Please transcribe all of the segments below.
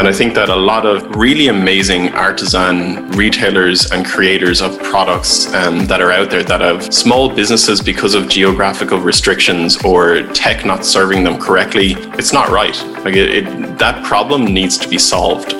And I think that a lot of really amazing artisan retailers and creators of products um, that are out there that have small businesses because of geographical restrictions or tech not serving them correctly, it's not right. Like it, it, that problem needs to be solved.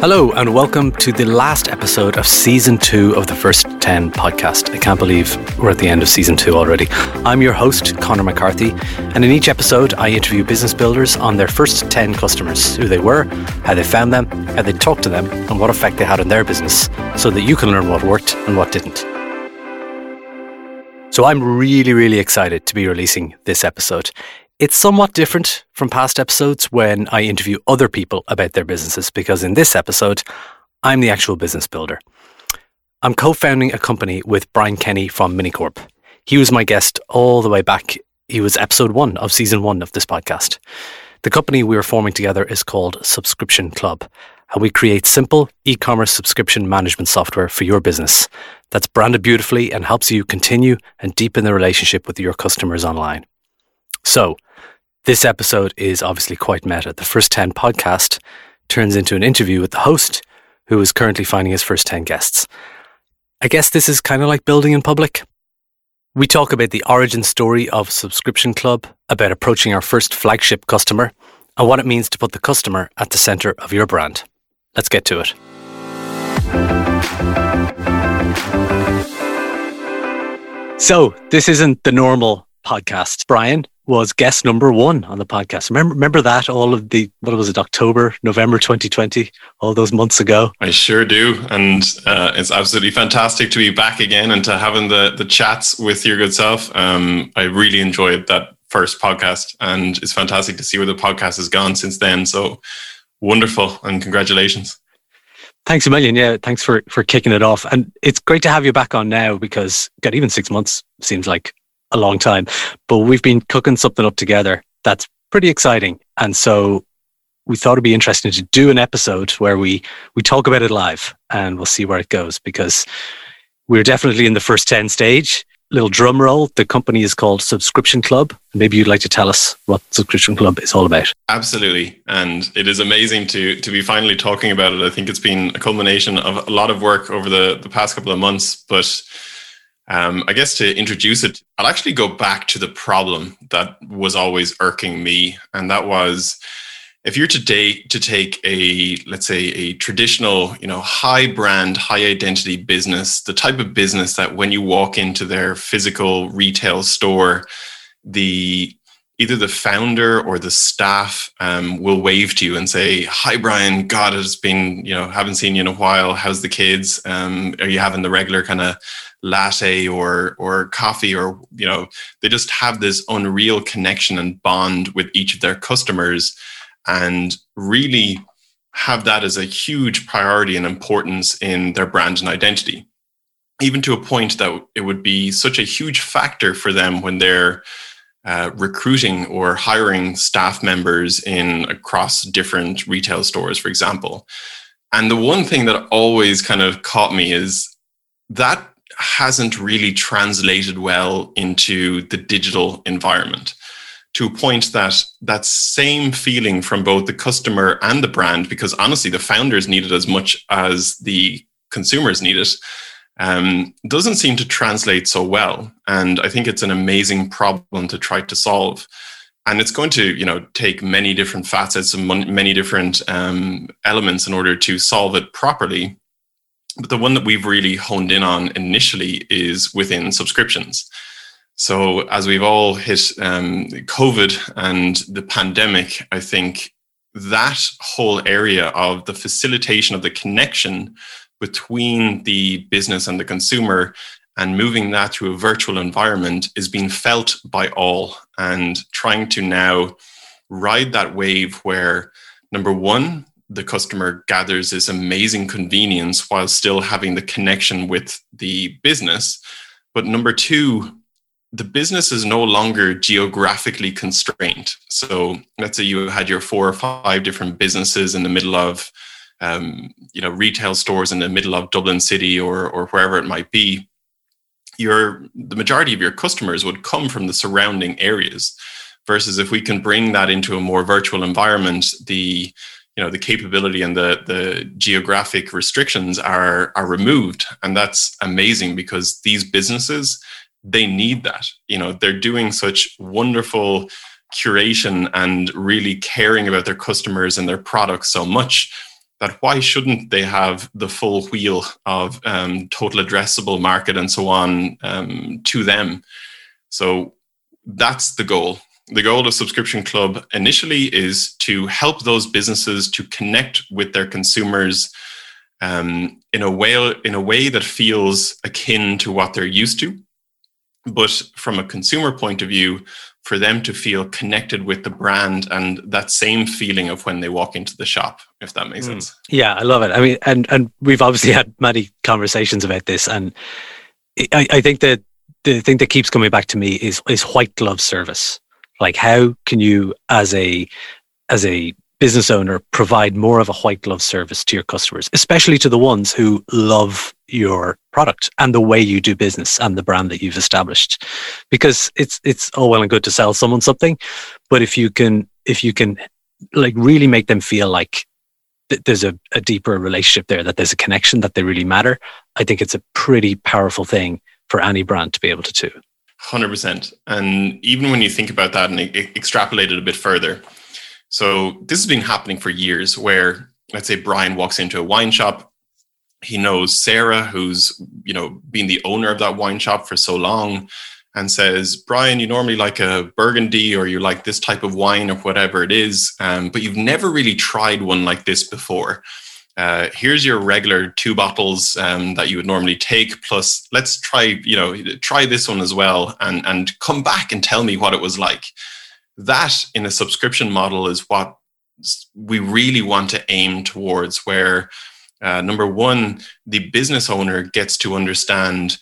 Hello, and welcome to the last episode of season two of the First 10 podcast. I can't believe we're at the end of season two already. I'm your host, Conor McCarthy, and in each episode, I interview business builders on their first 10 customers who they were, how they found them, how they talked to them, and what effect they had on their business, so that you can learn what worked and what didn't. So I'm really, really excited to be releasing this episode. It's somewhat different from past episodes when I interview other people about their businesses because in this episode, I'm the actual business builder. I'm co founding a company with Brian Kenny from MiniCorp. He was my guest all the way back. He was episode one of season one of this podcast. The company we are forming together is called Subscription Club, and we create simple e commerce subscription management software for your business that's branded beautifully and helps you continue and deepen the relationship with your customers online. So, this episode is obviously quite meta. The first 10 podcast turns into an interview with the host, who is currently finding his first 10 guests. I guess this is kind of like building in public. We talk about the origin story of Subscription Club, about approaching our first flagship customer, and what it means to put the customer at the center of your brand. Let's get to it. So, this isn't the normal podcast. Brian, was guest number one on the podcast. Remember, remember that all of the what was it, October, November, twenty twenty, all those months ago. I sure do, and uh, it's absolutely fantastic to be back again and to having the the chats with your good self. Um, I really enjoyed that first podcast, and it's fantastic to see where the podcast has gone since then. So wonderful, and congratulations. Thanks a million. Yeah, thanks for for kicking it off, and it's great to have you back on now because God, even six months seems like a long time, but we've been cooking something up together that's pretty exciting. And so we thought it'd be interesting to do an episode where we, we talk about it live and we'll see where it goes because we're definitely in the first 10 stage. Little drum roll. The company is called Subscription Club. Maybe you'd like to tell us what Subscription Club is all about. Absolutely. And it is amazing to to be finally talking about it. I think it's been a culmination of a lot of work over the, the past couple of months, but um, I guess to introduce it, I'll actually go back to the problem that was always irking me, and that was if you're today to take a let's say a traditional you know high brand high identity business the type of business that when you walk into their physical retail store the either the founder or the staff um, will wave to you and say hi brian. God it's been you know haven't seen you in a while. How's the kids? Um, are you having the regular kind of latte or or coffee or you know they just have this unreal connection and bond with each of their customers and really have that as a huge priority and importance in their brand and identity. Even to a point that it would be such a huge factor for them when they're uh, recruiting or hiring staff members in across different retail stores for example. And the one thing that always kind of caught me is that hasn't really translated well into the digital environment to a point that that same feeling from both the customer and the brand, because honestly, the founders need it as much as the consumers need it, um, doesn't seem to translate so well. And I think it's an amazing problem to try to solve. And it's going to, you know, take many different facets and many different um, elements in order to solve it properly. But the one that we've really honed in on initially is within subscriptions. So, as we've all hit um, COVID and the pandemic, I think that whole area of the facilitation of the connection between the business and the consumer and moving that to a virtual environment is being felt by all and trying to now ride that wave where number one the customer gathers this amazing convenience while still having the connection with the business. But number two, the business is no longer geographically constrained. So let's say you had your four or five different businesses in the middle of, um, you know, retail stores in the middle of Dublin City or or wherever it might be. Your the majority of your customers would come from the surrounding areas. Versus if we can bring that into a more virtual environment, the you know the capability and the the geographic restrictions are are removed. And that's amazing because these businesses they need that. You know they're doing such wonderful curation and really caring about their customers and their products so much that why shouldn't they have the full wheel of um, total addressable market and so on um, to them? So that's the goal the goal of subscription club initially is to help those businesses to connect with their consumers um, in a way in a way that feels akin to what they're used to. But from a consumer point of view for them to feel connected with the brand and that same feeling of when they walk into the shop if that makes mm. sense. Yeah i love it. I mean and and we've obviously had many conversations about this and i, I think that the thing that keeps coming back to me is is white glove service like how can you as a as a business owner provide more of a white glove service to your customers, especially to the ones who love your product and the way you do business and the brand that you've established. Because it's it's all well and good to sell someone something, but if you can if you can like really make them feel like th- there's a, a deeper relationship there, that there's a connection, that they really matter, I think it's a pretty powerful thing for any brand to be able to do. 100%. And even when you think about that and extrapolate it a bit further, so this has been happening for years where let's say Brian walks into a wine shop. He knows Sarah, who's, you know, been the owner of that wine shop for so long and says, Brian, you normally like a burgundy or you like this type of wine or whatever it is, um, but you've never really tried one like this before. Uh, here's your regular two bottles um, that you would normally take plus let's try you know try this one as well and and come back and tell me what it was like. That in a subscription model is what we really want to aim towards where uh, number one the business owner gets to understand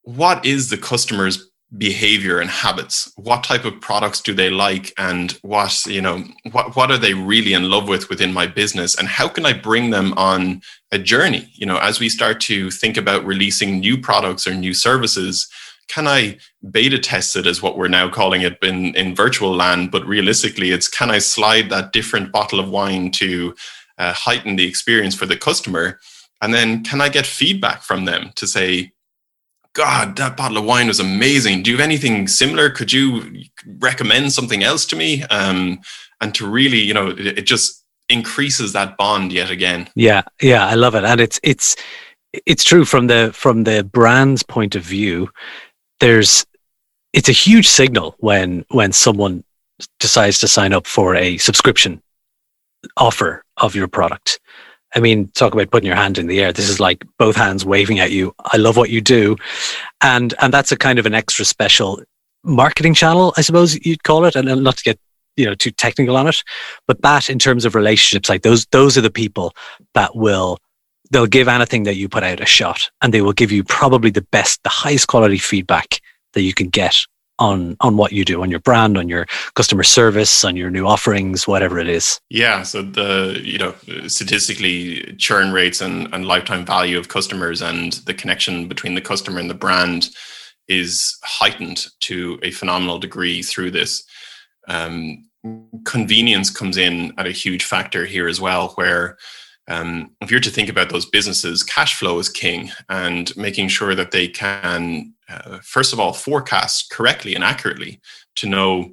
what is the customer's behavior and habits. What type of products do they like and what you know what what are they really in love with within my business? And how can i bring them on a journey? You know as we start to think about releasing new products or new services can I beta test it, as what we're now calling it in, in virtual land, but realistically, it's can I slide that different bottle of wine to uh, heighten the experience for the customer? And then can I get feedback from them to say, God, that bottle of wine was amazing. Do you have anything similar? Could you recommend something else to me? Um, and to really, you know, it, it just increases that bond yet again. Yeah, yeah, I love it, and it's it's it's true from the from the brand's point of view there's it's a huge signal when when someone decides to sign up for a subscription offer of your product. I mean, talk about putting your hand in the air. This is like both hands waving at you. I love what you do, and and that's a kind of an extra special marketing channel, I suppose you'd call it. And, not to get you know too technical on it, but that in terms of relationships, like those those are the people that will they'll give anything that you put out a shot and they will give you probably the best, the highest quality feedback that you can get on on what you do on your brand on your customer service on your new offerings whatever it is. Yeah so the you know statistically churn rates and, and lifetime value of customers and the connection between the customer and the brand is heightened to a phenomenal degree through this. Um, convenience comes in at a huge factor here as well where um, if you're to think about those businesses, cash flow is king, and making sure that they can, uh, first of all, forecast correctly and accurately to know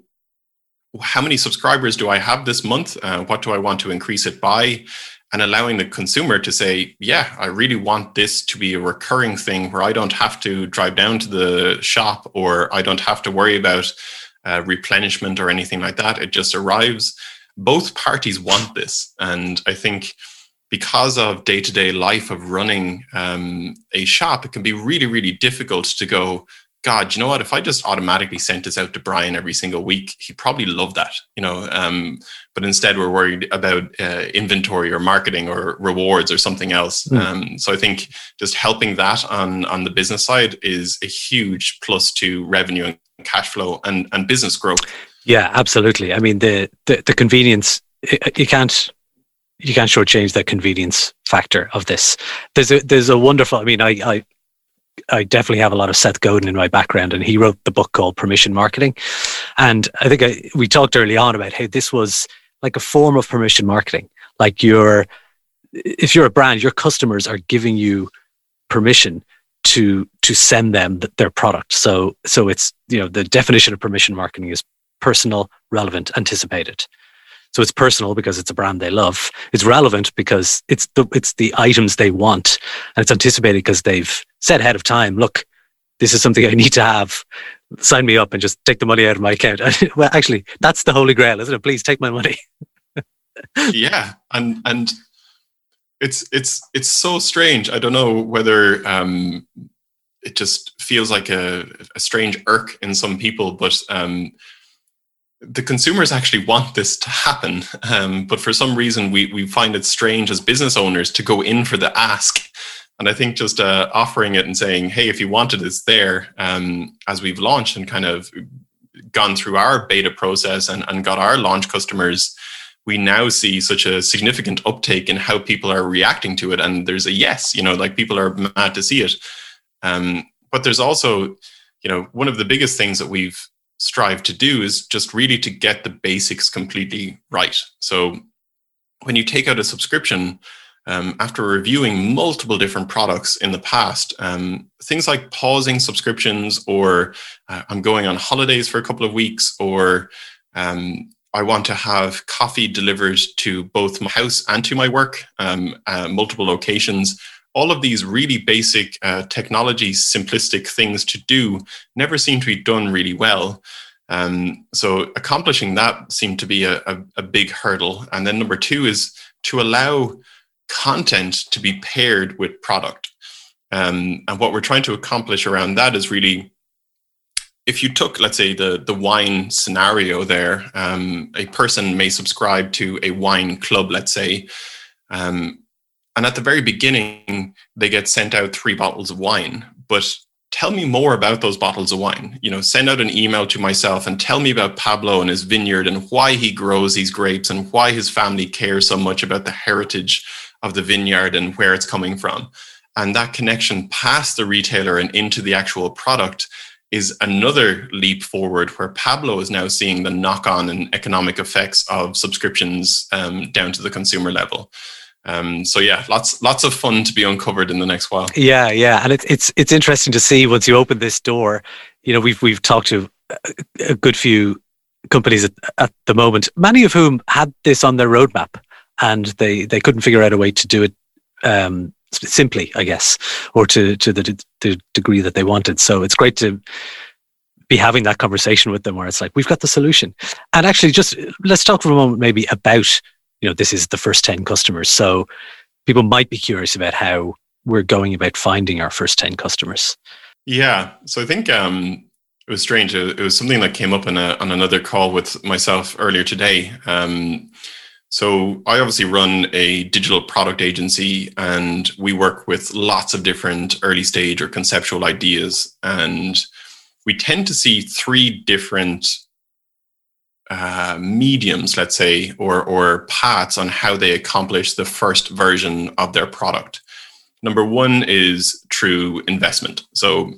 how many subscribers do I have this month? Uh, what do I want to increase it by? And allowing the consumer to say, yeah, I really want this to be a recurring thing where I don't have to drive down to the shop or I don't have to worry about uh, replenishment or anything like that. It just arrives. Both parties want this. And I think because of day to day life of running um, a shop, it can be really, really difficult to go, God, you know what? If I just automatically sent this out to Brian every single week, he'd probably love that, you know. Um, but instead, we're worried about uh, inventory or marketing or rewards or something else. Mm. Um, so I think just helping that on on the business side is a huge plus to revenue and cash flow and and business growth. Yeah, absolutely. I mean, the the, the convenience you can't you can't shortchange that convenience factor of this. There's a there's a wonderful. I mean, I I I definitely have a lot of Seth Godin in my background, and he wrote the book called Permission Marketing. And I think I, we talked early on about how this was like a form of permission marketing. Like you're, if you're a brand, your customers are giving you permission to to send them their product. So so it's you know the definition of permission marketing is personal, relevant, anticipated. So it's personal because it's a brand they love. It's relevant because it's the it's the items they want, and it's anticipated because they've said ahead of time. Look, this is something I need to have. Sign me up and just take the money out of my account. well, actually, that's the holy grail, isn't it? Please take my money. yeah, and and it's it's it's so strange. I don't know whether um, it just feels like a, a strange irk in some people, but um, the consumers actually want this to happen. Um, but for some reason, we we find it strange as business owners to go in for the ask. And I think just uh, offering it and saying, "Hey, if you want it, it's there." Um, as we've launched and kind of gone through our beta process and, and got our launch customers we now see such a significant uptake in how people are reacting to it. And there's a yes, you know, like people are mad to see it. Um, but there's also, you know, one of the biggest things that we've strived to do is just really to get the basics completely right. So when you take out a subscription, um, after reviewing multiple different products in the past, um, things like pausing subscriptions, or uh, I'm going on holidays for a couple of weeks, or um, I want to have coffee delivered to both my house and to my work, um, uh, multiple locations. All of these really basic uh, technology, simplistic things to do never seem to be done really well. Um, so accomplishing that seemed to be a, a, a big hurdle. And then number two is to allow content to be paired with product. Um, and what we're trying to accomplish around that is really if you took, let's say, the the wine scenario there, um, a person may subscribe to a wine club, let's say, um, and at the very beginning they get sent out three bottles of wine. But tell me more about those bottles of wine. You know, send out an email to myself and tell me about Pablo and his vineyard and why he grows these grapes and why his family cares so much about the heritage of the vineyard and where it's coming from. And that connection past the retailer and into the actual product is another leap forward where Pablo is now seeing the knock on and economic effects of subscriptions um, down to the consumer level. Um, so yeah, lots lots of fun to be uncovered in the next while. Yeah, yeah, and it's it's it's interesting to see once you open this door. You know, we've we've talked to a good few companies at, at the moment, many of whom had this on their roadmap, and they they couldn't figure out a way to do it um, simply, I guess, or to to the, the degree that they wanted. So it's great to be having that conversation with them where it's like we've got the solution. And actually, just let's talk for a moment maybe about you know this is the first ten customers. So people might be curious about how we're going about finding our first ten customers. Yeah, so I think um, it was strange. It was something that came up in a, on another call with myself earlier today. Um, so I obviously run a digital product agency and we work with lots of different early stage or conceptual ideas. And we tend to see three different uh, mediums, let's say, or, or paths on how they accomplish the first version of their product. Number one is through investment. So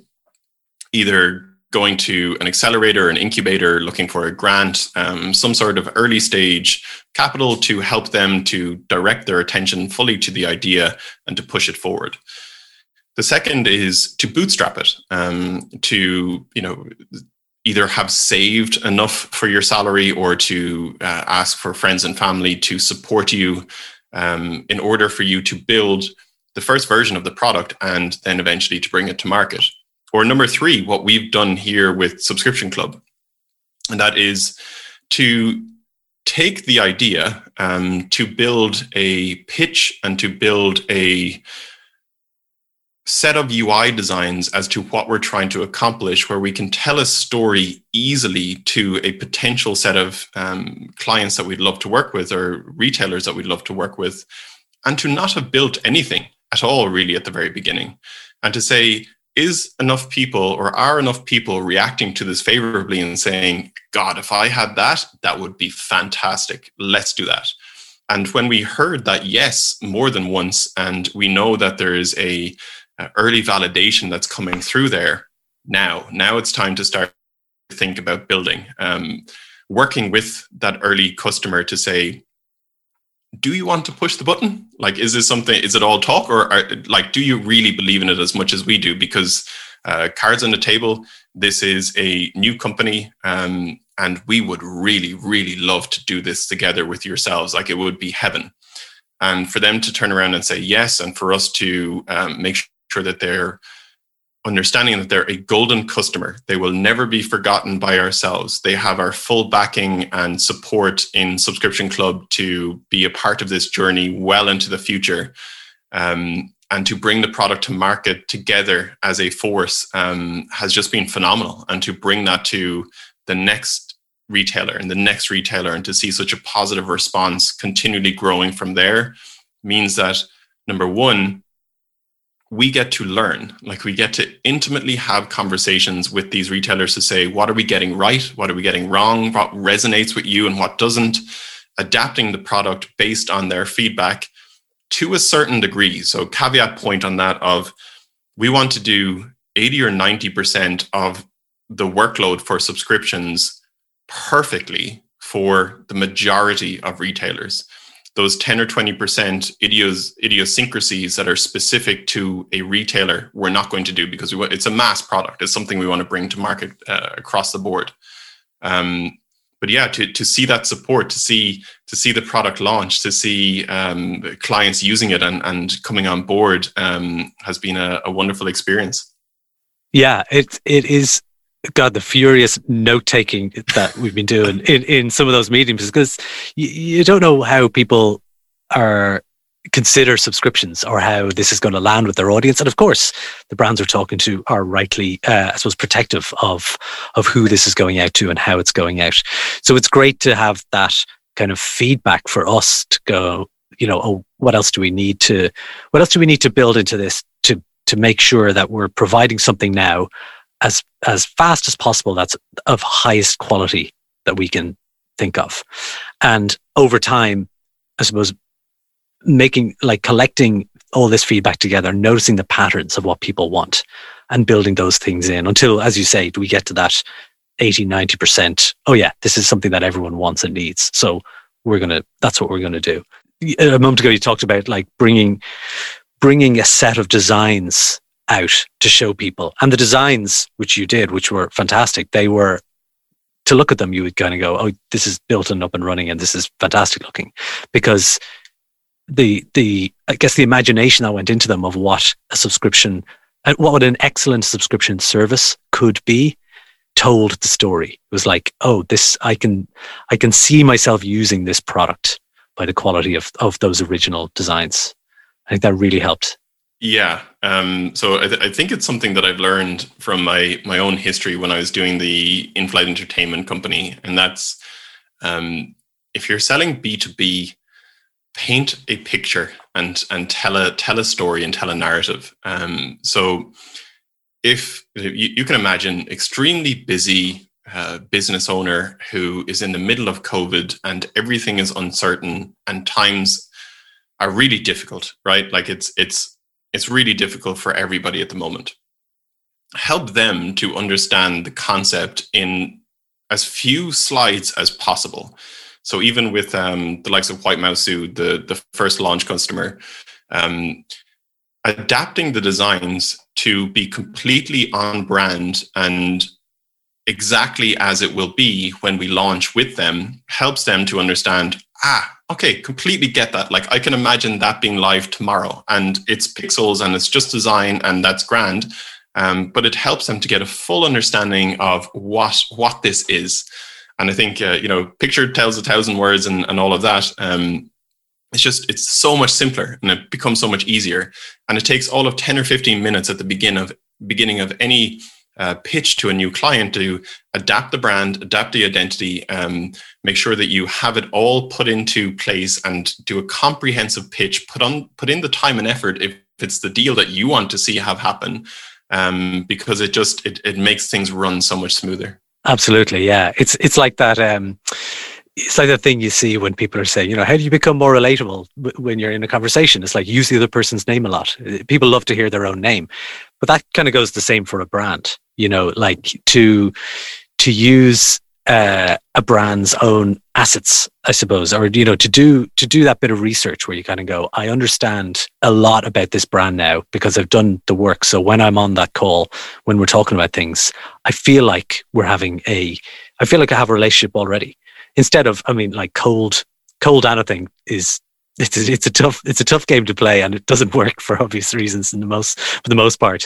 either going to an accelerator, an incubator, looking for a grant, um, some sort of early stage capital to help them to direct their attention fully to the idea and to push it forward. The second is to bootstrap it, um, to you know either have saved enough for your salary or to uh, ask for friends and family to support you um, in order for you to build the first version of the product and then eventually to bring it to market. Or number three, what we've done here with Subscription Club, and that is to take the idea um, to build a pitch and to build a set of UI designs as to what we're trying to accomplish, where we can tell a story easily to a potential set of um, clients that we'd love to work with or retailers that we'd love to work with, and to not have built anything at all, really, at the very beginning. And to say, is enough people or are enough people reacting to this favorably and saying, God, if I had that, that would be fantastic. Let's do that. And when we heard that yes more than once, and we know that there is a, early validation that's coming through there now, now it's time to start to think about building. Um, working with that early customer to say, do you want to push the button? Like, is this something, is it all talk or are, like, do you really believe in it as much as we do? Because uh, cards on the table, this is a new company. Um, and we would really, really love to do this together with yourselves. Like, it would be heaven. And for them to turn around and say yes, and for us to um, make sure that they're understanding that they're a golden customer. They will never be forgotten by ourselves. They have our full backing and support in Subscription Club to be a part of this journey well into the future. Um, and to bring the product to market together as a force um, has just been phenomenal. And to bring that to the next retailer and the next retailer and to see such a positive response continually growing from there means that number one, we get to learn. Like we get to intimately have conversations with these retailers to say what are we getting right? What are we getting wrong? What resonates with you and what doesn't? Adapting the product based on their feedback to a certain degree. So caveat point on that of we want to do 80 or 90% of the workload for subscriptions perfectly for the majority of retailers those 10 or 20% idios, idiosyncrasies that are specific to a retailer, we're not going to do because we, it's a mass product. It's something we want to bring to market uh, across the board. Um, but yeah, to, to see that support, to see to see the product launch, to see um, clients using it and, and coming on board um, has been a, a wonderful experience. Yeah, it it is God, the furious note taking that we've been doing in, in some of those meetings because you, you don't know how people are consider subscriptions or how this is going to land with their audience. And of course, the brands we're talking to are rightly, uh, I suppose, protective of of who this is going out to and how it's going out. So it's great to have that kind of feedback for us to go. You know, oh, what else do we need to? What else do we need to build into this to to make sure that we're providing something now as as fast as possible that's of highest quality that we can think of. And over time i suppose making like collecting all this feedback together noticing the patterns of what people want and building those things in until as you say do we get to that 80 90% oh yeah this is something that everyone wants and needs so we're going to that's what we're going to do a moment ago you talked about like bringing bringing a set of designs out to show people. And the designs, which you did, which were fantastic, they were to look at them, you would kind of go, "Oh, this is built and up and running, and this is fantastic looking," because the the I guess the imagination that went into them of what a subscription, uh, what an excellent subscription service could be, told the story. It was like, "Oh, this I can I can see myself using this product by the quality of of those original designs." I think that really helped. Yeah. Um, so I, th- I, think it's something that I've learned from my my own history when I was doing the in-flight entertainment company, and that's um, if you're selling B two B, paint a picture and and tell a tell a story and tell a narrative. Um, so if you, you, can imagine extremely busy uh, business owner who is in the middle of COVID and everything is uncertain and times are really difficult, right? Like it's it's it's really difficult for everybody at the moment. Help them to understand the concept in as few slides as possible. So even with um, the likes of White Mausu, the the first launch customer, um, adapting the designs to be completely on brand and exactly as it will be when we launch with them helps them to understand ah okay, completely get that. Like I can imagine that being live tomorrow and it's pixels and it's just design and that's grand. Um, but it helps them to get a full understanding of what what this is. And I think uh, you know, picture tells a thousand words and, and all of that. Um, it's just it's so much simpler and it becomes so much easier. And it takes all of ten or fifteen minutes at the beginning of beginning of any uh, pitch to a new client to adapt the brand, adapt the identity, um, make sure that you have it all put into place and do a comprehensive pitch, put on put in the time and effort if it's the deal that you want to see have happen. Um, because it just it, it makes things run so much smoother. Absolutely, yeah. It's it's like that. Um, it's like that thing you see when people are saying, you know, how do you become more relatable when you're in a conversation? It's like use the other person's name a lot. People love to hear their own name, but that kind of goes the same for a brand. You know, like to to use uh, a brand's own assets, I suppose, or you know, to do to do that bit of research where you kind of go, I understand a lot about this brand now because I've done the work. So when I'm on that call, when we're talking about things, I feel like we're having a, I feel like I have a relationship already. Instead of, I mean, like cold, cold anything is it's a, it's a tough it's a tough game to play and it doesn't work for obvious reasons in the most for the most part.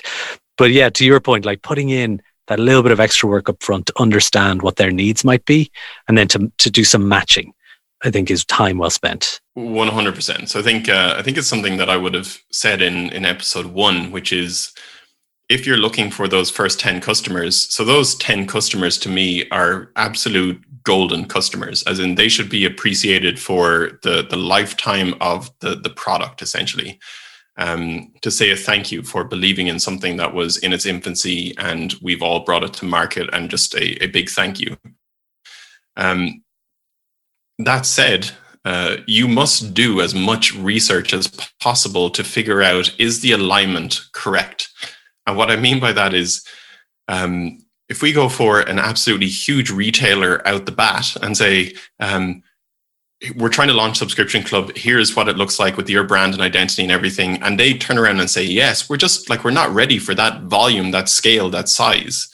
But yeah, to your point, like putting in that little bit of extra work up front to understand what their needs might be and then to, to do some matching i think is time well spent 100% so i think uh, i think it's something that i would have said in in episode one which is if you're looking for those first 10 customers so those 10 customers to me are absolute golden customers as in they should be appreciated for the the lifetime of the the product essentially um, to say a thank you for believing in something that was in its infancy and we've all brought it to market and just a, a big thank you. Um, that said, uh, you must do as much research as possible to figure out is the alignment correct? And what I mean by that is, um, if we go for an absolutely huge retailer out the bat and say, um, we're trying to launch subscription club here's what it looks like with your brand and identity and everything and they turn around and say yes we're just like we're not ready for that volume that scale that size.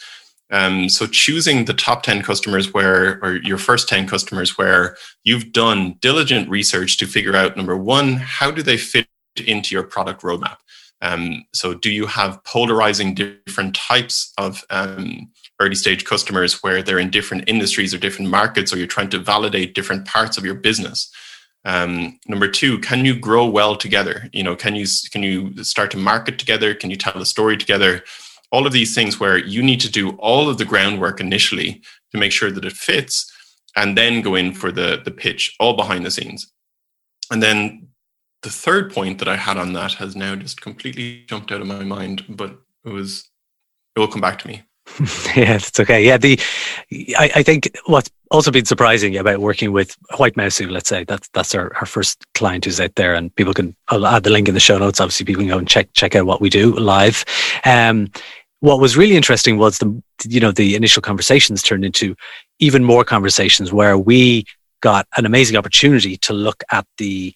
Um, so choosing the top 10 customers where or your first 10 customers where you've done diligent research to figure out number one how do they fit into your product roadmap? Um, so do you have polarizing different types of um, early stage customers where they're in different industries or different markets, or you're trying to validate different parts of your business. Um, number two, can you grow well together? You know, can you can you start to market together? Can you tell a story together? All of these things where you need to do all of the groundwork initially to make sure that it fits, and then go in for the the pitch, all behind the scenes. And then the third point that I had on that has now just completely jumped out of my mind, but it was it will come back to me. yeah, it's okay. Yeah, the I, I, think what's also been surprising about working with White Mouse, let's say that's that's our, our first client who's out there, and people can I'll add the link in the show notes. Obviously, people can go and check check out what we do live. Um, what was really interesting was the you know the initial conversations turned into even more conversations where we got an amazing opportunity to look at the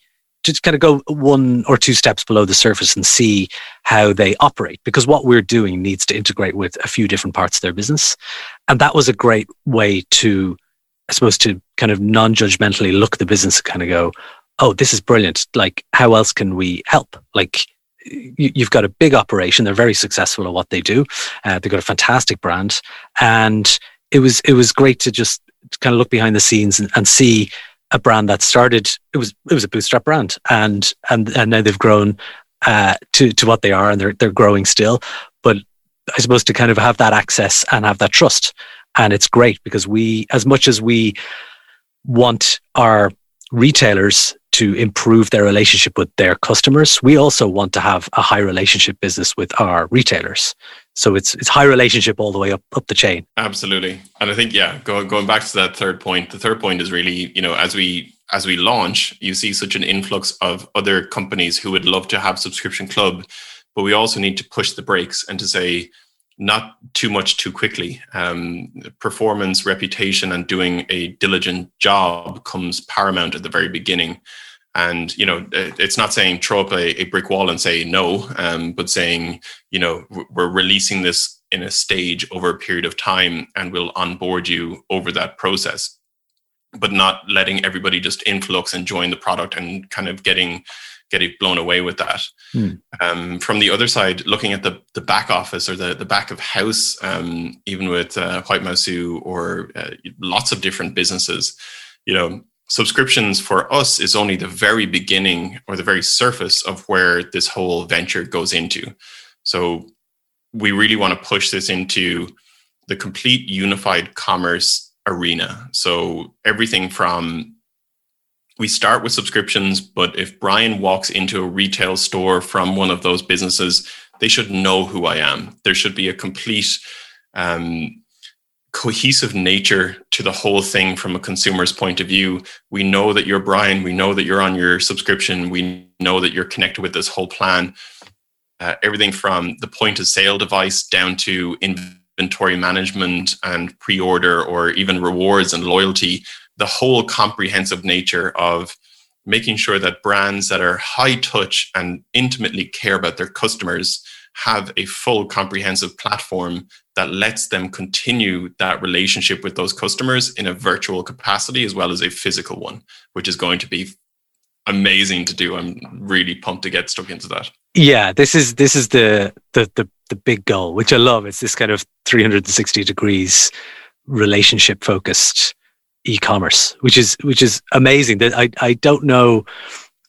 to kind of go one or two steps below the surface and see how they operate because what we're doing needs to integrate with a few different parts of their business. And that was a great way to i suppose to kind of non-judgmentally look at the business and kind of go oh this is brilliant. Like how else can we help? Like you've got a big operation. They're very successful at what they do. Uh, they've got a fantastic brand. And it was it was great to just kind of look behind the scenes and, and see a brand that started it was it was a bootstrap brand. And and and now they've grown uh, to to what they are and they're they're growing still. But i suppose to kind of have that access and have that trust and it's great because we as much as we want our retailers to improve their relationship with their customers we also want to have a high relationship business with our retailers so it's it's high relationship all the way up up the chain. Absolutely, and I think yeah, going going back to that third point, the third point is really you know as we as we launch, you see such an influx of other companies who would love to have subscription club, but we also need to push the brakes and to say not too much too quickly. Um, performance, reputation, and doing a diligent job comes paramount at the very beginning and you know it's not saying throw up a, a brick wall and say no um, but saying you know we're releasing this in a stage over a period of time and we'll onboard you over that process but not letting everybody just influx and join the product and kind of getting getting blown away with that hmm. um, from the other side looking at the the back office or the the back of house um, even with uh, white mouse or uh, lots of different businesses you know subscriptions for us is only the very beginning or the very surface of where this whole venture goes into. So we really want to push this into the complete unified commerce arena. So everything from we start with subscriptions, but if Brian walks into a retail store from one of those businesses, they should know who I am. There should be a complete um, cohesive nature to the whole thing from a consumer's point of view. We know that you're Brian. We know that you're on your subscription. We know that you're connected with this whole plan. Uh, everything from the point of sale device down to inventory management and pre-order or even rewards and loyalty the whole comprehensive nature of making sure that brands that are high touch and intimately care about their customers have a full comprehensive platform that lets them continue that relationship with those customers in a virtual capacity as well as a physical one, which is going to be amazing to do. I'm really pumped to get stuck into that. Yeah, this is this is the the the, the big goal, which I love. It's this kind of 360 degrees relationship focused e-commerce, which is which is amazing. That I I don't know,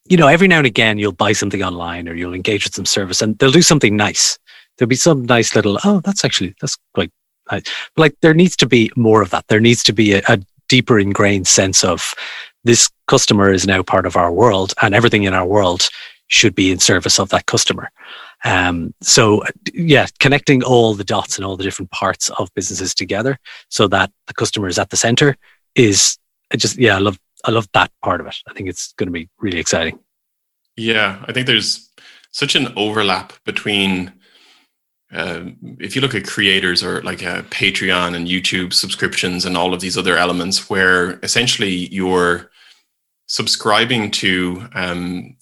you know, every now and again you'll buy something online or you'll engage with some service and they'll do something nice. There'll be some nice little oh that's actually that's quite nice. But like there needs to be more of that. There needs to be a, a deeper ingrained sense of this customer is now part of our world and everything in our world should be in service of that customer. Um, so yeah, connecting all the dots and all the different parts of businesses together so that the customer is at the center is just yeah I love I love that part of it. I think it's going to be really exciting. Yeah, I think there's such an overlap between uh, if you look at creators or like uh, Patreon and YouTube subscriptions and all of these other elements, where essentially you're subscribing to um,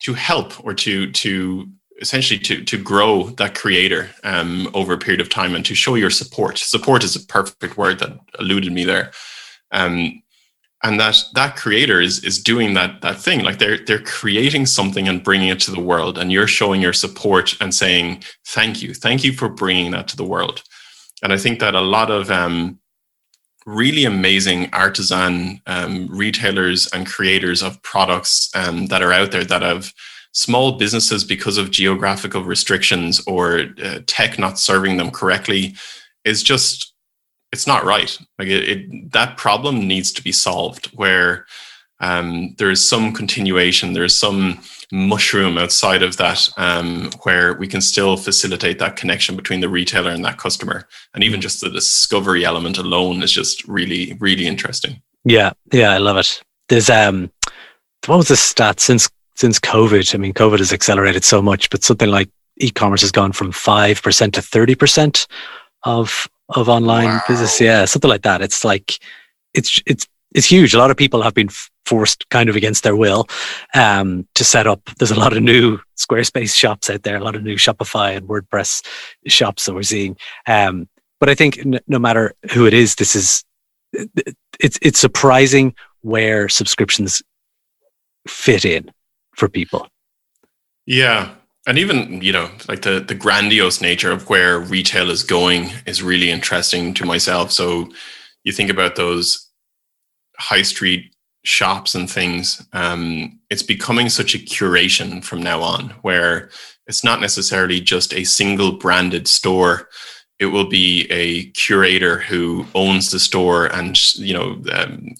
to help or to to essentially to to grow that creator um, over a period of time and to show your support. Support is a perfect word that eluded me there um, and that that creator is is doing that that thing. Like they're they're creating something and bringing it to the world. And you're showing your support and saying thank you. Thank you for bringing that to the world. And i think that a lot of um, really amazing artisan um, retailers and creators of products um, that are out there that have small businesses because of geographical restrictions or uh, tech not serving them correctly is just it's not right. Like it, it, that problem needs to be solved where um, there is some continuation, there is some mushroom outside of that um, where we can still facilitate that connection between the retailer and that customer. And even just the discovery element alone is just really, really interesting. Yeah, yeah, I love it. There's um, what was the stat since since COVID? I mean, COVID has accelerated so much, but something like e-commerce has gone from five percent to thirty percent of of online wow. business. Yeah, something like that. It's like it's it's it's huge. A lot of people have been forced kind of against their will um, to set up. There's a lot of new Squarespace shops out there, a lot of new Shopify and WordPress shops that we're seeing. Um, but I think n- no matter who it is, this is it's it's surprising where subscriptions fit in for people. Yeah, and even you know like the the grandiose nature of where retail is going is really interesting to myself. So you think about those high street shops and things um, it's becoming such a curation from now on where it's not necessarily just a single branded store. It will be a curator who owns the store and you know um,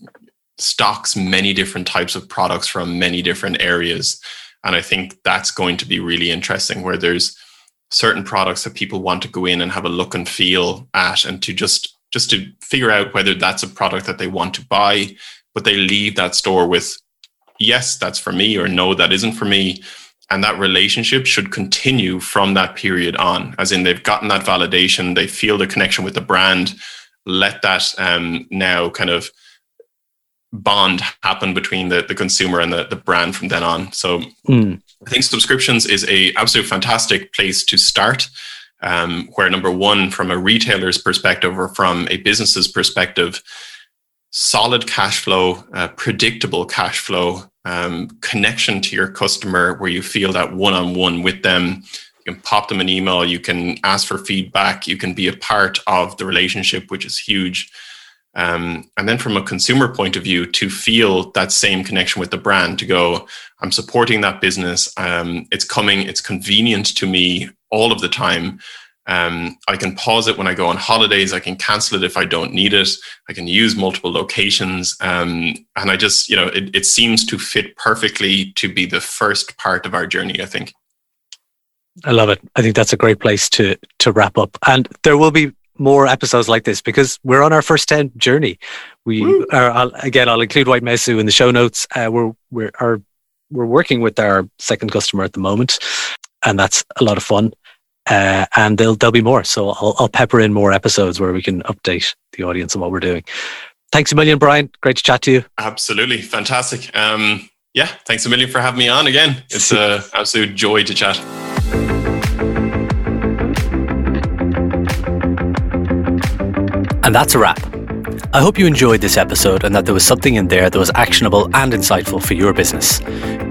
stocks many different types of products from many different areas and I think that's going to be really interesting where there's certain products that people want to go in and have a look and feel at and to just just to figure out whether that's a product that they want to buy, but they leave that store with yes, that's for me or no, that isn't for me. And that relationship should continue from that period on, as in they've gotten that validation, they feel the connection with the brand. Let that um, now kind of bond happen between the, the consumer and the, the brand from then on. So mm. I think subscriptions is a absolute fantastic place to start. Um, where number one, from a retailer's perspective or from a business's perspective, solid cash flow, uh, predictable cash flow, um, connection to your customer where you feel that one on one with them. You can pop them an email, you can ask for feedback, you can be a part of the relationship, which is huge. Um, and then from a consumer point of view, to feel that same connection with the brand, to go, I'm supporting that business. Um, it's coming, it's convenient to me all of the time. Um, I can pause it when I go on holidays. I can cancel it if I don't need it. I can use multiple locations. Um, and I just, you know, it, it seems to fit perfectly to be the first part of our journey, I think. I love it. I think that's a great place to to wrap up. And there will be more episodes like this because we're on our first 10 journey. We are, I'll, again, I'll include White Mausu in the show notes. Uh, we're, we're, are, we're working with our second customer at the moment, and that's a lot of fun. Uh, and there'll, there'll be more. So I'll, I'll pepper in more episodes where we can update the audience on what we're doing. Thanks a million, Brian. Great to chat to you. Absolutely. Fantastic. Um, yeah, thanks a million for having me on again. It's an absolute joy to chat. And that's a wrap. I hope you enjoyed this episode and that there was something in there that was actionable and insightful for your business.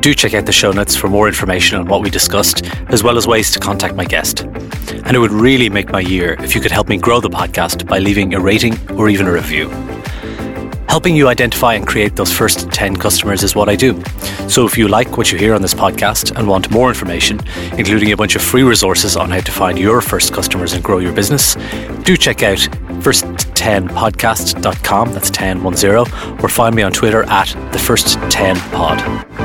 Do check out the show notes for more information on what we discussed, as well as ways to contact my guest. And it would really make my year if you could help me grow the podcast by leaving a rating or even a review. Helping you identify and create those first 10 customers is what I do. So if you like what you hear on this podcast and want more information, including a bunch of free resources on how to find your first customers and grow your business, do check out first10podcast.com. That's 1010 or find me on Twitter at the first 10 pod.